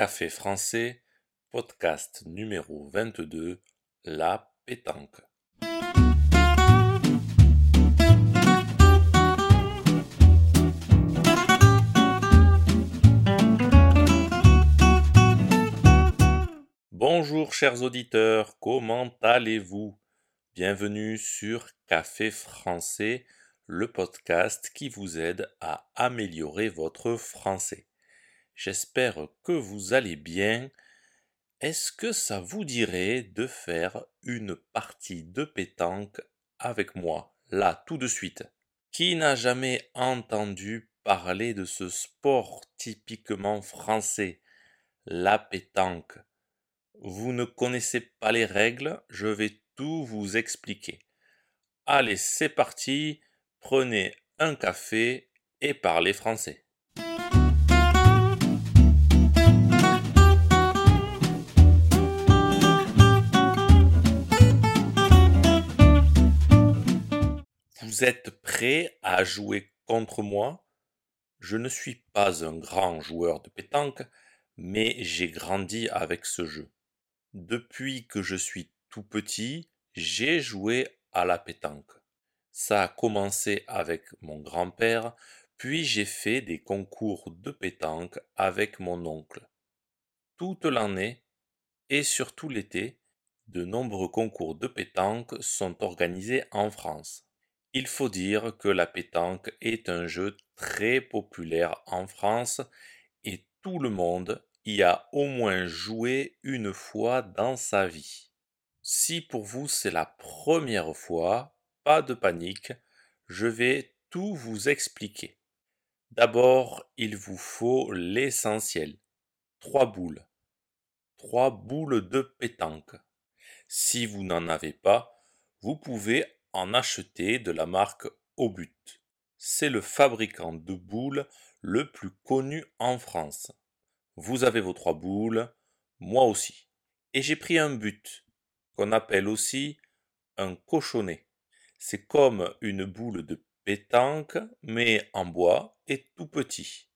Café français, podcast numéro 22, La pétanque. Bonjour chers auditeurs, comment allez-vous? Bienvenue sur Café français, le podcast qui vous aide à améliorer votre français. J'espère que vous allez bien. Est-ce que ça vous dirait de faire une partie de pétanque avec moi, là, tout de suite? Qui n'a jamais entendu parler de ce sport typiquement français, la pétanque? Vous ne connaissez pas les règles, je vais tout vous expliquer. Allez, c'est parti, prenez un café et parlez français. Vous êtes prêt à jouer contre moi? Je ne suis pas un grand joueur de pétanque, mais j'ai grandi avec ce jeu. Depuis que je suis tout petit, j'ai joué à la pétanque. Ça a commencé avec mon grand-père, puis j'ai fait des concours de pétanque avec mon oncle. Toute l'année, et surtout l'été, de nombreux concours de pétanque sont organisés en France. Il faut dire que la pétanque est un jeu très populaire en France et tout le monde y a au moins joué une fois dans sa vie. Si pour vous c'est la première fois, pas de panique, je vais tout vous expliquer. D'abord, il vous faut l'essentiel. Trois boules. Trois boules de pétanque. Si vous n'en avez pas, vous pouvez en acheter de la marque Obut. C'est le fabricant de boules le plus connu en France. Vous avez vos trois boules, moi aussi. Et j'ai pris un but, qu'on appelle aussi un cochonnet. C'est comme une boule de pétanque, mais en bois et tout petit.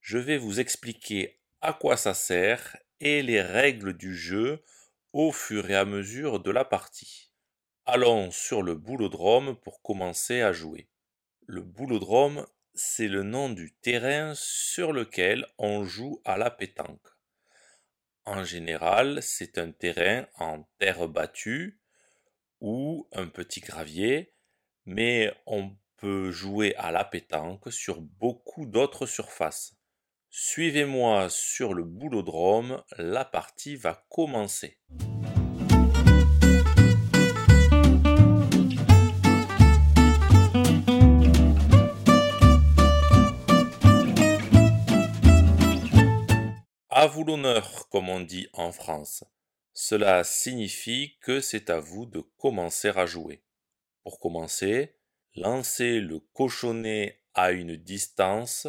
Je vais vous expliquer à quoi ça sert et les règles du jeu au fur et à mesure de la partie. Allons sur le boulodrome pour commencer à jouer. Le boulodrome, c'est le nom du terrain sur lequel on joue à la pétanque. En général, c'est un terrain en terre battue ou un petit gravier, mais on peut jouer à la pétanque sur beaucoup d'autres surfaces. Suivez-moi sur le boulodrome, la partie va commencer. Vous l'honneur, comme on dit en France. Cela signifie que c'est à vous de commencer à jouer. Pour commencer, lancez le cochonnet à une distance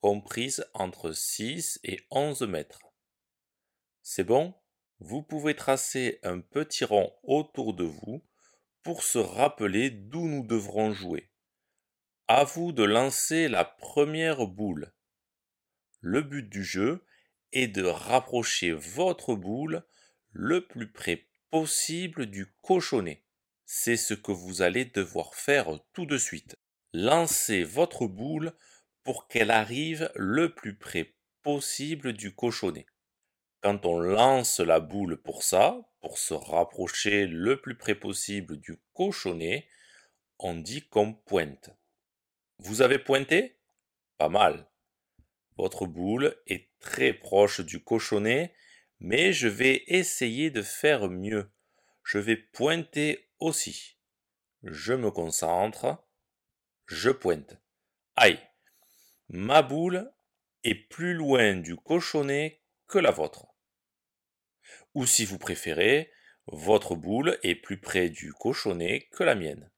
comprise entre 6 et 11 mètres. C'est bon? Vous pouvez tracer un petit rond autour de vous pour se rappeler d'où nous devrons jouer. À vous de lancer la première boule. Le but du jeu et de rapprocher votre boule le plus près possible du cochonnet. C'est ce que vous allez devoir faire tout de suite. Lancez votre boule pour qu'elle arrive le plus près possible du cochonnet. Quand on lance la boule pour ça, pour se rapprocher le plus près possible du cochonnet, on dit qu'on pointe. Vous avez pointé? Pas mal. Votre boule est très proche du cochonnet, mais je vais essayer de faire mieux. Je vais pointer aussi. Je me concentre. Je pointe. Aïe. Ma boule est plus loin du cochonnet que la vôtre. Ou si vous préférez, votre boule est plus près du cochonnet que la mienne.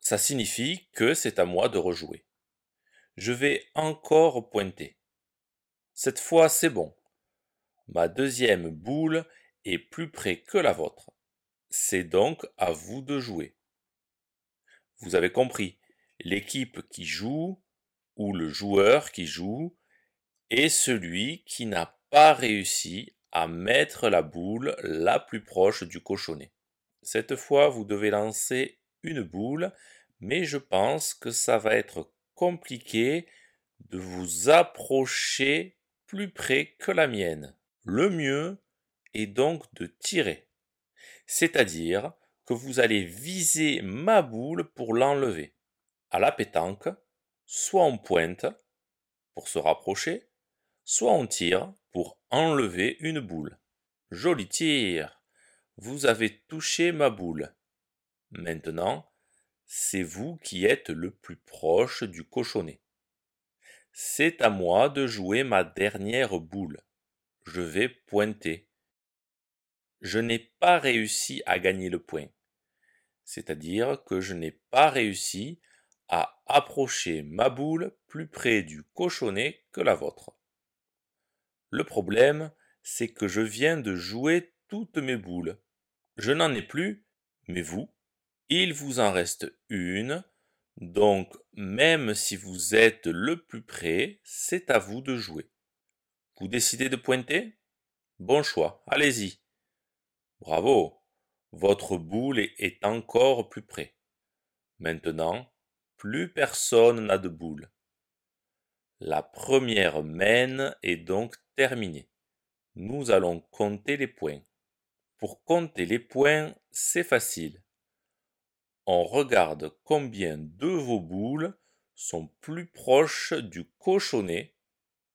Ça signifie que c'est à moi de rejouer. Je vais encore pointer. Cette fois, c'est bon. Ma deuxième boule est plus près que la vôtre. C'est donc à vous de jouer. Vous avez compris, l'équipe qui joue ou le joueur qui joue est celui qui n'a pas réussi à mettre la boule la plus proche du cochonnet. Cette fois, vous devez lancer une boule, mais je pense que ça va être compliqué de vous approcher plus près que la mienne. Le mieux est donc de tirer. C'est-à-dire que vous allez viser ma boule pour l'enlever. À la pétanque, soit on pointe pour se rapprocher, soit on tire pour enlever une boule. Joli tir. Vous avez touché ma boule. Maintenant, c'est vous qui êtes le plus proche du cochonnet. C'est à moi de jouer ma dernière boule. Je vais pointer. Je n'ai pas réussi à gagner le point. C'est-à-dire que je n'ai pas réussi à approcher ma boule plus près du cochonnet que la vôtre. Le problème, c'est que je viens de jouer toutes mes boules. Je n'en ai plus, mais vous, il vous en reste une, donc même si vous êtes le plus près, c'est à vous de jouer. Vous décidez de pointer? Bon choix, allez-y. Bravo, votre boule est encore plus près. Maintenant, plus personne n'a de boule. La première mène est donc terminée. Nous allons compter les points. Pour compter les points, c'est facile on regarde combien de vos boules sont plus proches du cochonnet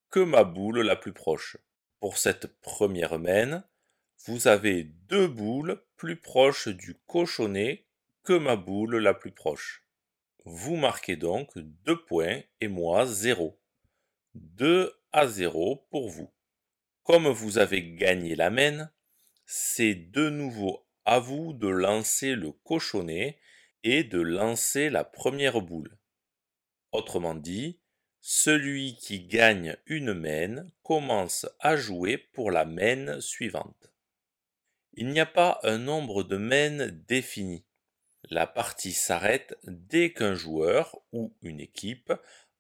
que ma boule la plus proche. Pour cette première mène, vous avez deux boules plus proches du cochonnet que ma boule la plus proche. Vous marquez donc deux points et moi zéro. 2 à 0 pour vous. Comme vous avez gagné la mène, c'est de nouveau à vous de lancer le cochonnet et de lancer la première boule. Autrement dit, celui qui gagne une mène commence à jouer pour la mène suivante. Il n'y a pas un nombre de mènes défini. La partie s'arrête dès qu'un joueur ou une équipe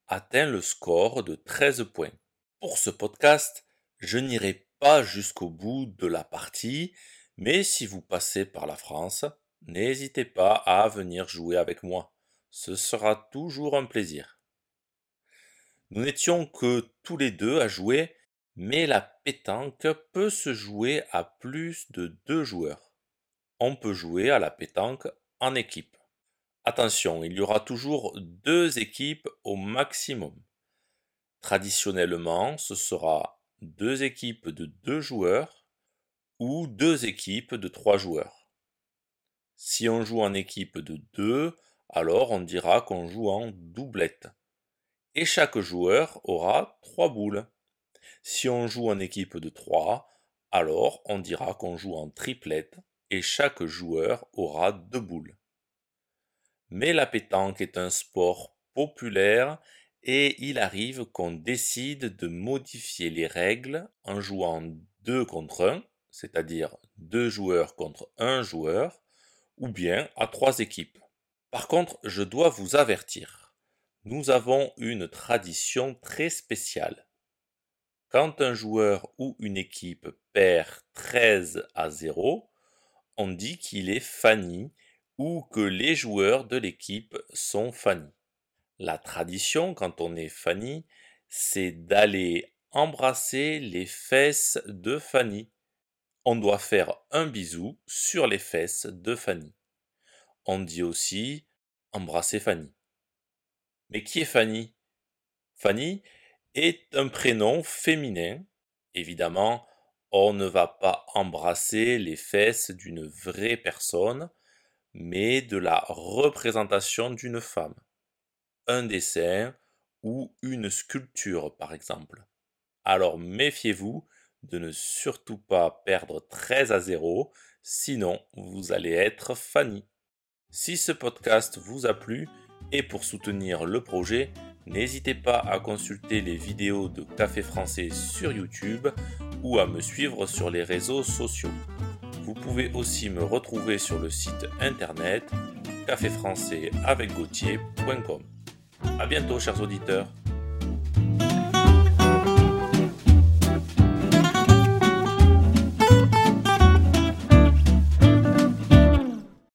atteint le score de 13 points. Pour ce podcast, je n'irai pas jusqu'au bout de la partie, mais si vous passez par la France, N'hésitez pas à venir jouer avec moi. Ce sera toujours un plaisir. Nous n'étions que tous les deux à jouer, mais la pétanque peut se jouer à plus de deux joueurs. On peut jouer à la pétanque en équipe. Attention, il y aura toujours deux équipes au maximum. Traditionnellement, ce sera deux équipes de deux joueurs ou deux équipes de trois joueurs. Si on joue en équipe de 2, alors on dira qu'on joue en doublette. Et chaque joueur aura 3 boules. Si on joue en équipe de 3, alors on dira qu'on joue en triplette et chaque joueur aura 2 boules. Mais la pétanque est un sport populaire et il arrive qu'on décide de modifier les règles en jouant 2 contre 1, c'est-à-dire 2 joueurs contre 1 joueur, ou bien à trois équipes. Par contre, je dois vous avertir, nous avons une tradition très spéciale. Quand un joueur ou une équipe perd 13 à 0, on dit qu'il est Fanny ou que les joueurs de l'équipe sont Fanny. La tradition quand on est Fanny, c'est d'aller embrasser les fesses de Fanny on doit faire un bisou sur les fesses de Fanny. On dit aussi embrasser Fanny. Mais qui est Fanny? Fanny est un prénom féminin. Évidemment, on ne va pas embrasser les fesses d'une vraie personne, mais de la représentation d'une femme. Un dessin ou une sculpture, par exemple. Alors méfiez-vous, de ne surtout pas perdre 13 à 0, sinon vous allez être Fanny. Si ce podcast vous a plu et pour soutenir le projet, n'hésitez pas à consulter les vidéos de Café Français sur YouTube ou à me suivre sur les réseaux sociaux. Vous pouvez aussi me retrouver sur le site internet caféfrançais avec A bientôt chers auditeurs.